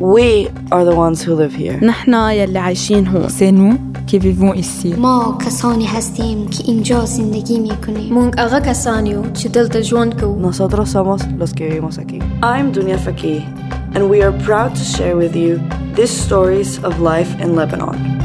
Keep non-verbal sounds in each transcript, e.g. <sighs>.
We are the ones who live here. نحنا يلي عايشين هون. C'est nous qui vivons ici. ما کسانی هستیم که اینجا زندگی میکنیم. مونگ آقا کسانیو چه دلتا جون کو. Nosotros somos los que vivimos aquí. I'm Dunia Fakih, and we are proud to share with you these stories of life in Lebanon.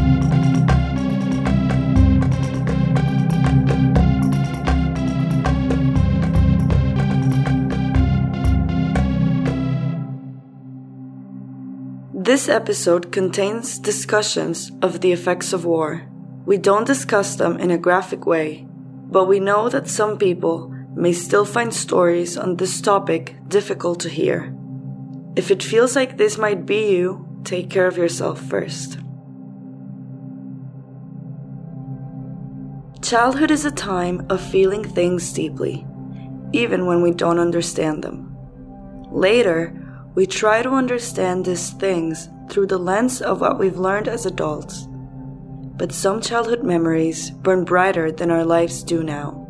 This episode contains discussions of the effects of war. We don't discuss them in a graphic way, but we know that some people may still find stories on this topic difficult to hear. If it feels like this might be you, take care of yourself first. Childhood is a time of feeling things deeply, even when we don't understand them. Later, we try to understand these things through the lens of what we've learned as adults. But some childhood memories burn brighter than our lives do now,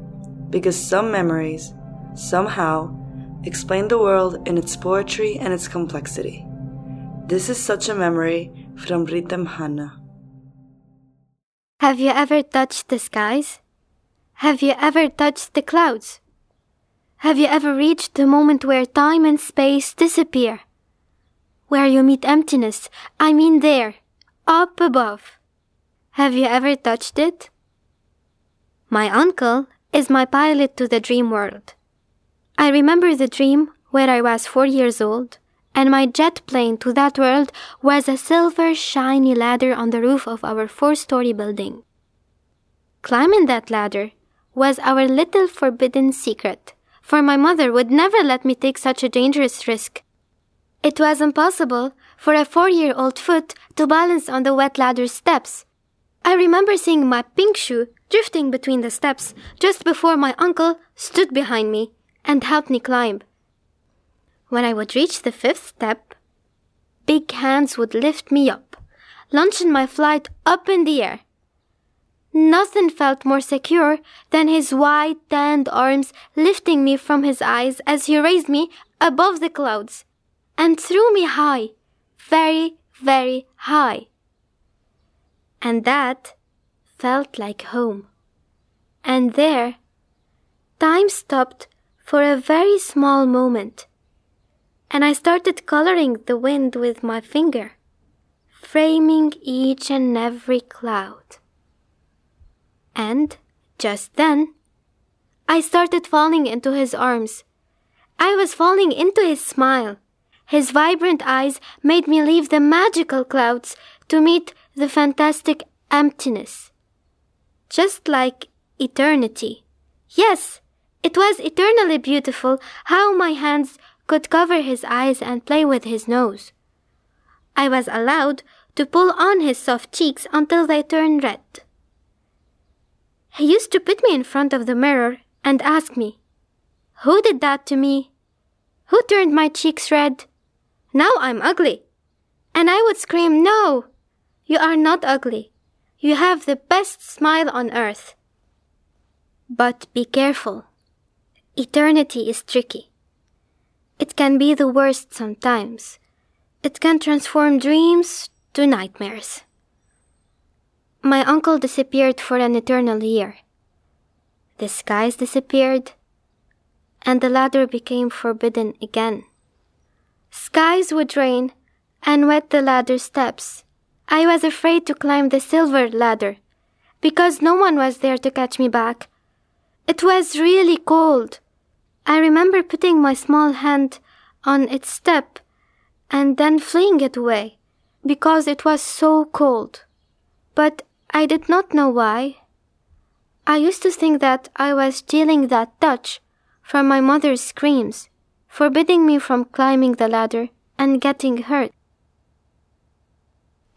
because some memories, somehow, explain the world in its poetry and its complexity. This is such a memory from Rita Mhanna. Have you ever touched the skies? Have you ever touched the clouds? Have you ever reached the moment where time and space disappear? Where you meet emptiness, I mean there, up above. Have you ever touched it? My uncle is my pilot to the dream world. I remember the dream where I was four years old, and my jet plane to that world was a silver shiny ladder on the roof of our four story building. Climbing that ladder was our little forbidden secret, for my mother would never let me take such a dangerous risk. It was impossible for a four year old foot to balance on the wet ladder steps. I remember seeing my pink shoe drifting between the steps just before my uncle stood behind me and helped me climb. When I would reach the fifth step, big hands would lift me up, launching my flight up in the air. Nothing felt more secure than his wide, tanned arms lifting me from his eyes as he raised me above the clouds and threw me high, very, very high. And that felt like home. And there, time stopped for a very small moment, and I started coloring the wind with my finger, framing each and every cloud. And just then, I started falling into his arms. I was falling into his smile. His vibrant eyes made me leave the magical clouds to meet the fantastic emptiness. Just like eternity. Yes, it was eternally beautiful how my hands could cover his eyes and play with his nose. I was allowed to pull on his soft cheeks until they turned red. He used to put me in front of the mirror and ask me, Who did that to me? Who turned my cheeks red? Now I'm ugly. And I would scream, No, you are not ugly. You have the best smile on earth. But be careful. Eternity is tricky. It can be the worst sometimes. It can transform dreams to nightmares. My uncle disappeared for an eternal year. The skies disappeared, and the ladder became forbidden again. Skies would rain and wet the ladder steps. I was afraid to climb the silver ladder because no one was there to catch me back. It was really cold. I remember putting my small hand on its step and then fleeing it away because it was so cold. But I did not know why. I used to think that I was stealing that touch from my mother's screams, forbidding me from climbing the ladder and getting hurt.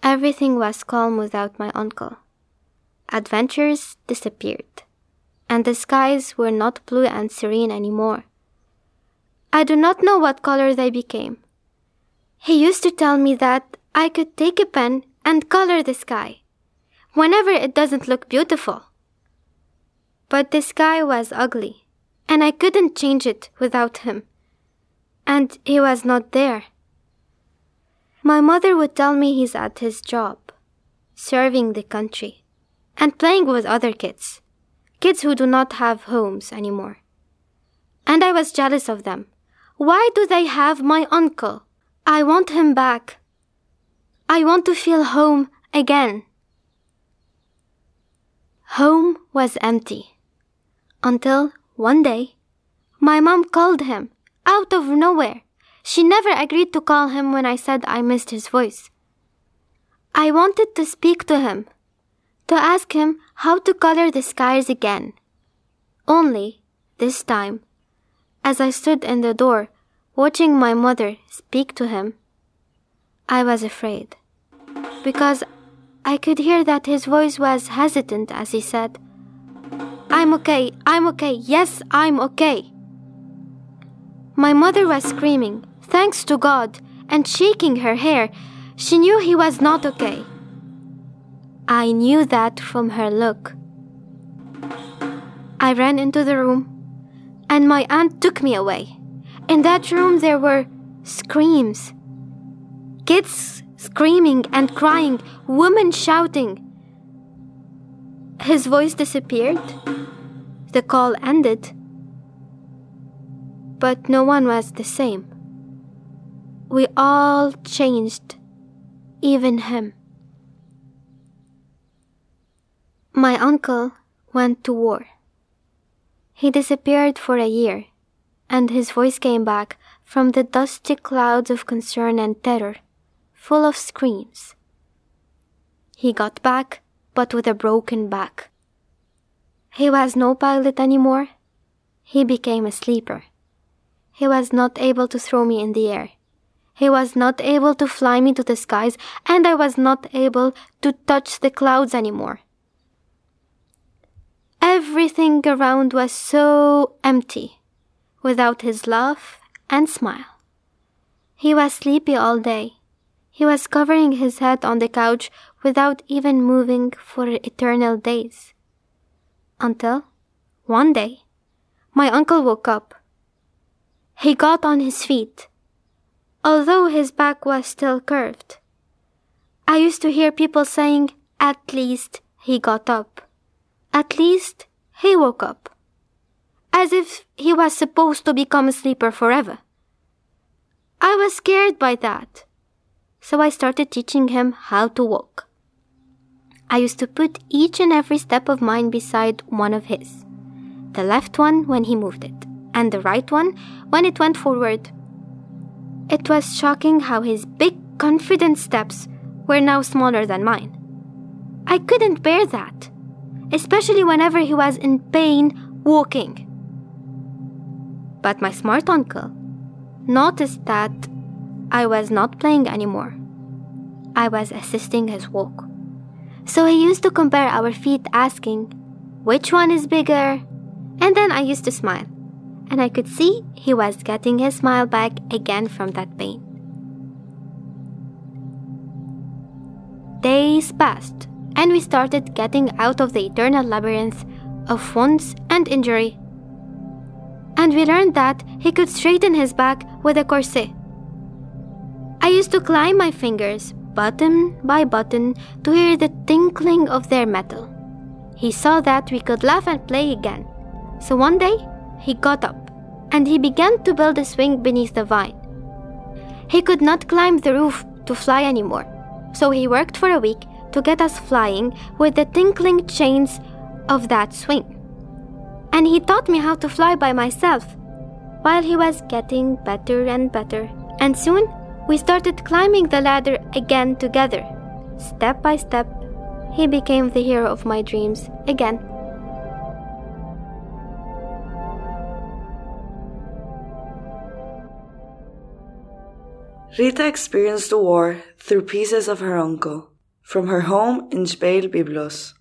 Everything was calm without my uncle. Adventures disappeared, and the skies were not blue and serene anymore. I do not know what color they became. He used to tell me that I could take a pen and color the sky whenever it doesn't look beautiful. But the sky was ugly, and I couldn't change it without him. And he was not there. My mother would tell me he's at his job, serving the country, and playing with other kids, kids who do not have homes anymore. And I was jealous of them. Why do they have my uncle? I want him back. I want to feel home again. Home was empty. Until one day, my mom called him out of nowhere. She never agreed to call him when I said I missed his voice. I wanted to speak to him, to ask him how to color the skies again. Only, this time, as I stood in the door watching my mother speak to him, I was afraid. Because I could hear that his voice was hesitant as he said, I'm okay, I'm okay, yes, I'm okay. My mother was screaming, thanks to God, and shaking her hair. She knew he was not okay. I knew that from her look. I ran into the room, and my aunt took me away. In that room, there were screams. Kids screaming and crying, women shouting. His voice disappeared. The call ended. But no one was the same. We all changed, even him. My uncle went to war. He disappeared for a year, and his voice came back from the dusty clouds of concern and terror full of screams. He got back, but with a broken back. He was no pilot anymore. He became a sleeper. He was not able to throw me in the air. He was not able to fly me to the skies, and I was not able to touch the clouds anymore. Everything around was so empty, without his laugh and smile. He was sleepy all day. He was covering his head on the couch without even moving for eternal days. Until, one day, my uncle woke up. He got on his feet, although his back was still curved. I used to hear people saying, at least he got up. At least he woke up. As if he was supposed to become a sleeper forever. I was scared by that so I started teaching him how to walk. I used to put each and every step of mine beside one of his. The left one when he moved it, and the right one when it went forward. It was shocking how his big, confident steps were now smaller than mine. I couldn't bear that, especially whenever he was in pain walking. But my smart uncle noticed that I was not playing anymore. I was assisting his walk. So he used to compare our feet, asking, Which one is bigger? And then I used to smile. And I could see he was getting his smile back again from that pain. Days passed, and we started getting out of the eternal labyrinth of wounds and injury. And we learned that he could straighten his back with a corset I used to climb my fingers, button by button, to hear the tinkling of their metal. He saw that we could laugh and play again. So one day, he got up, and he began to build a swing beneath the vine. He could not climb the roof to fly anymore, so he worked for a week to get us flying with the tinkling chains of that swing. And he taught me how to fly by myself, while he was getting better and better, and soon we started climbing the ladder again together. Step by step, he became the hero of my dreams again. Rita experienced the war through pieces of her uncle, from her home in Jbeil Byblos.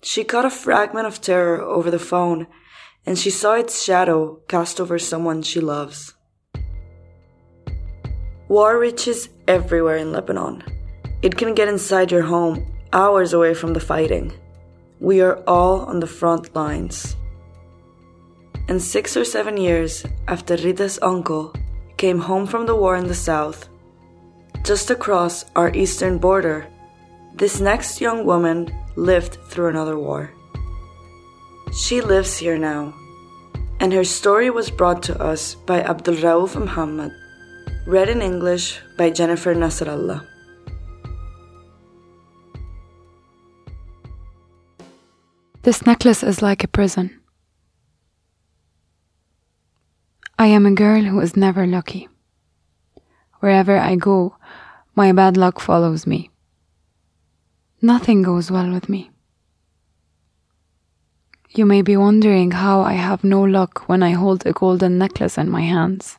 She caught a fragment of terror over the phone, and she saw its shadow cast over someone she loves. War reaches everywhere in Lebanon. It can get inside your home, hours away from the fighting. We are all on the front lines. And six or seven years after Rita's uncle came home from the war in the south, just across our eastern border, this next young woman lived through another war. She lives here now, and her story was brought to us by Abdul-Raouf Mohammed, read in English by Jennifer Nasrallah. This necklace is like a prison. I am a girl who is never lucky. Wherever I go, my bad luck follows me. Nothing goes well with me. You may be wondering how I have no luck when I hold a golden necklace in my hands.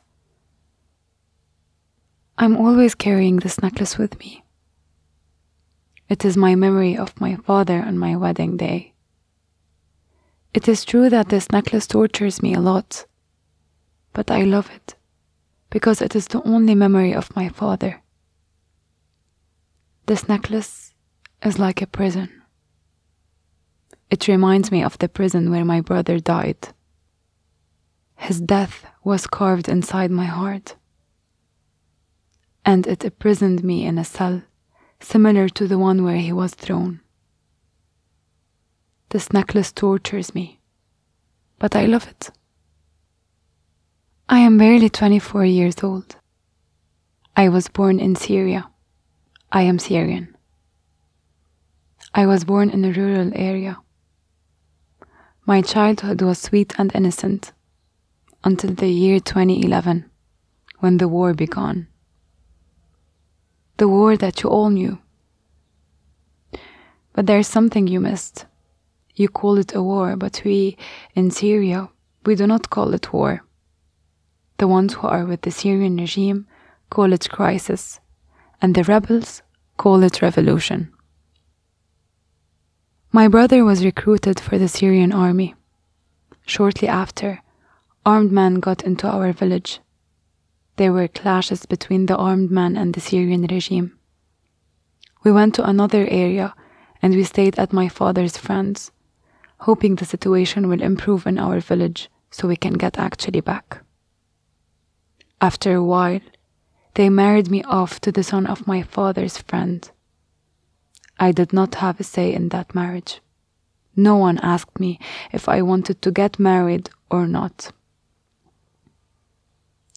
I'm always carrying this necklace with me. It is my memory of my father on my wedding day. It is true that this necklace tortures me a lot, but I love it because it is the only memory of my father. This necklace is like a prison. It reminds me of the prison where my brother died. His death was carved inside my heart, and it imprisoned me in a cell similar to the one where he was thrown. This necklace tortures me, but I love it. I am barely 24 years old. I was born in Syria. I am Syrian. I was born in a rural area. My childhood was sweet and innocent until the year 2011 when the war began. The war that you all knew. But there's something you missed. You call it a war, but we in Syria, we do not call it war. The ones who are with the Syrian regime call it crisis, and the rebels call it revolution. My brother was recruited for the Syrian army. Shortly after, armed men got into our village. There were clashes between the armed men and the Syrian regime. We went to another area and we stayed at my father's friends, hoping the situation will improve in our village so we can get actually back. After a while, they married me off to the son of my father's friend. I did not have a say in that marriage. No one asked me if I wanted to get married or not.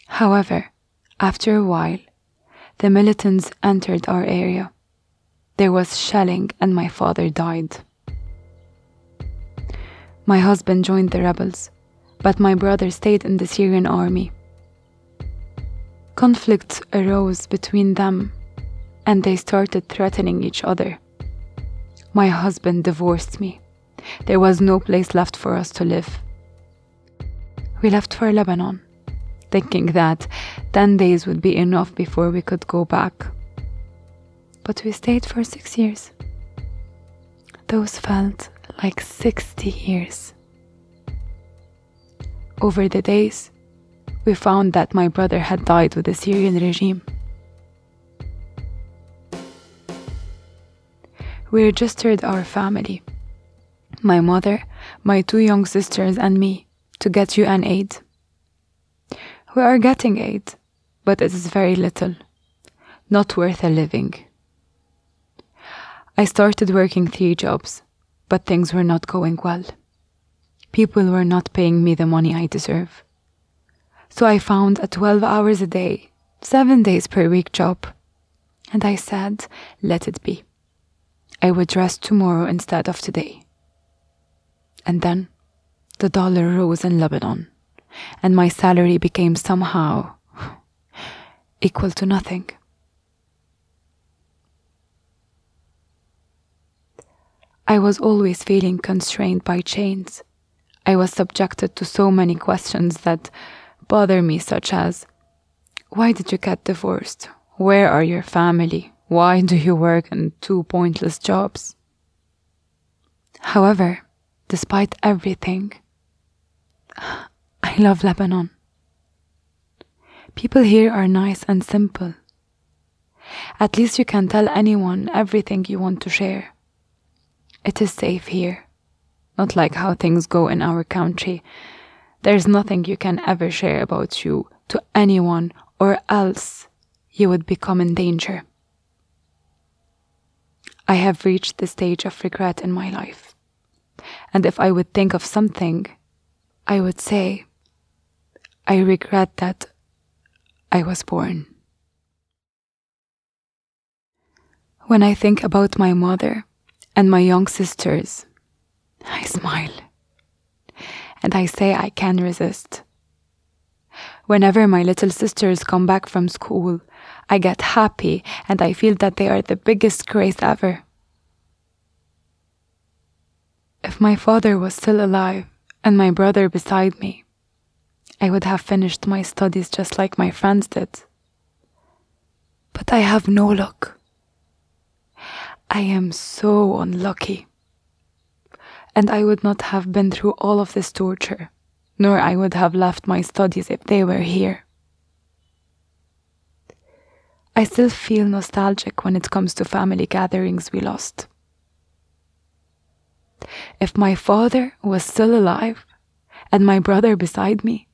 However, after a while, the militants entered our area. There was shelling and my father died. My husband joined the rebels, but my brother stayed in the Syrian army. Conflicts arose between them, and they started threatening each other. My husband divorced me. There was no place left for us to live. We left for Lebanon, thinking that 10 days would be enough before we could go back. But we stayed for six years. Those felt like 60 years. Over the days, we found that my brother had died with the Syrian regime. We registered our family my mother, my two young sisters, and me to get UN aid. We are getting aid, but it is very little, not worth a living. I started working three jobs, but things were not going well. People were not paying me the money I deserve. So I found a 12 hours a day, seven days per week job. And I said, let it be. I would rest tomorrow instead of today. And then the dollar rose in Lebanon, and my salary became somehow <sighs> equal to nothing. I was always feeling constrained by chains. I was subjected to so many questions that bother me, such as Why did you get divorced? Where are your family? Why do you work in two pointless jobs? However, despite everything, <sighs> I love Lebanon. People here are nice and simple. At least you can tell anyone everything you want to share. It is safe here, not like how things go in our country. There's nothing you can ever share about you to anyone, or else you would become in danger. I have reached the stage of regret in my life. And if I would think of something, I would say, I regret that I was born. When I think about my mother and my young sisters, I smile and I say I can resist. Whenever my little sisters come back from school, I get happy and I feel that they are the biggest grace ever. If my father was still alive and my brother beside me, I would have finished my studies just like my friends did. But I have no luck. I am so unlucky. And I would not have been through all of this torture, nor I would have left my studies if they were here. I still feel nostalgic when it comes to family gatherings we lost. If my father was still alive and my brother beside me,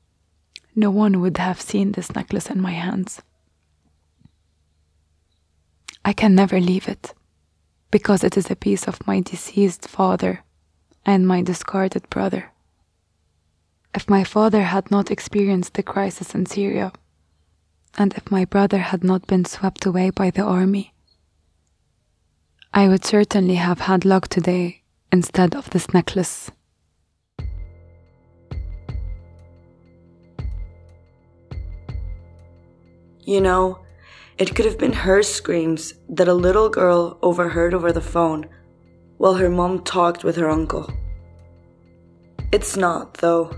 no one would have seen this necklace in my hands. I can never leave it because it is a piece of my deceased father and my discarded brother. If my father had not experienced the crisis in Syria, and if my brother had not been swept away by the army, I would certainly have had luck today instead of this necklace. You know, it could have been her screams that a little girl overheard over the phone while her mom talked with her uncle. It's not, though.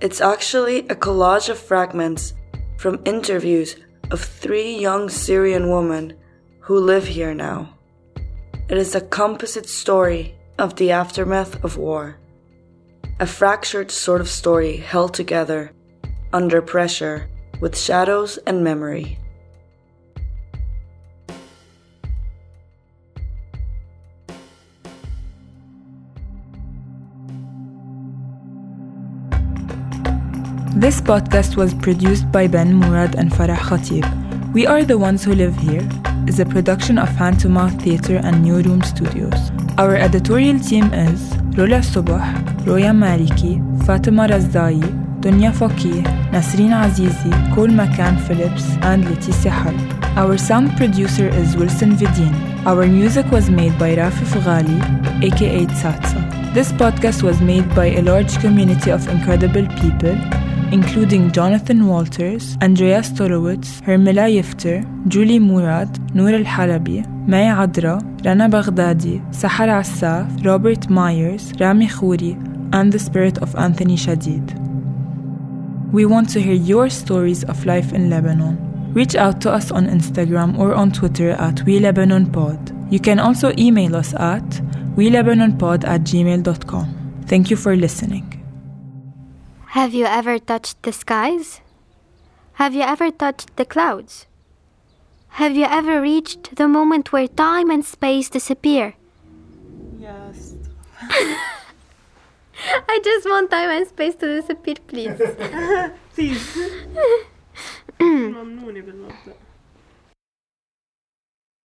It's actually a collage of fragments from interviews of three young Syrian women who live here now. It is a composite story of the aftermath of war. A fractured sort of story held together under pressure with shadows and memory. This podcast was produced by Ben Murad and Farah Khatib. We Are the Ones Who Live Here is a production of Hand to Mouth Theatre and New Room Studios. Our editorial team is Rola Subah, Roya Maliki, Fatima Razdai, Dunia Fakih, Nasreen Azizi, Cole McCann Phillips, and Leticia Hall. Our sound producer is Wilson Vidin. Our music was made by Rafif Ghali, aka Tsatsa. This podcast was made by a large community of incredible people including Jonathan Walters, Andrea Stolowitz, Hermila Yifter, Julie Murad, Noor Al Halabi, May Adra, Rana Baghdadi, Sahar Assaf, Robert Myers, Rami Khouri, and the spirit of Anthony Shadid. We want to hear your stories of life in Lebanon. Reach out to us on Instagram or on Twitter at WeLebanonPod. You can also email us at WeLebanonPod at gmail.com. Thank you for listening. Have you ever touched the skies? Have you ever touched the clouds? Have you ever reached the moment where time and space disappear? Yes. <laughs> I just want time and space to disappear, please. <laughs> please. <laughs>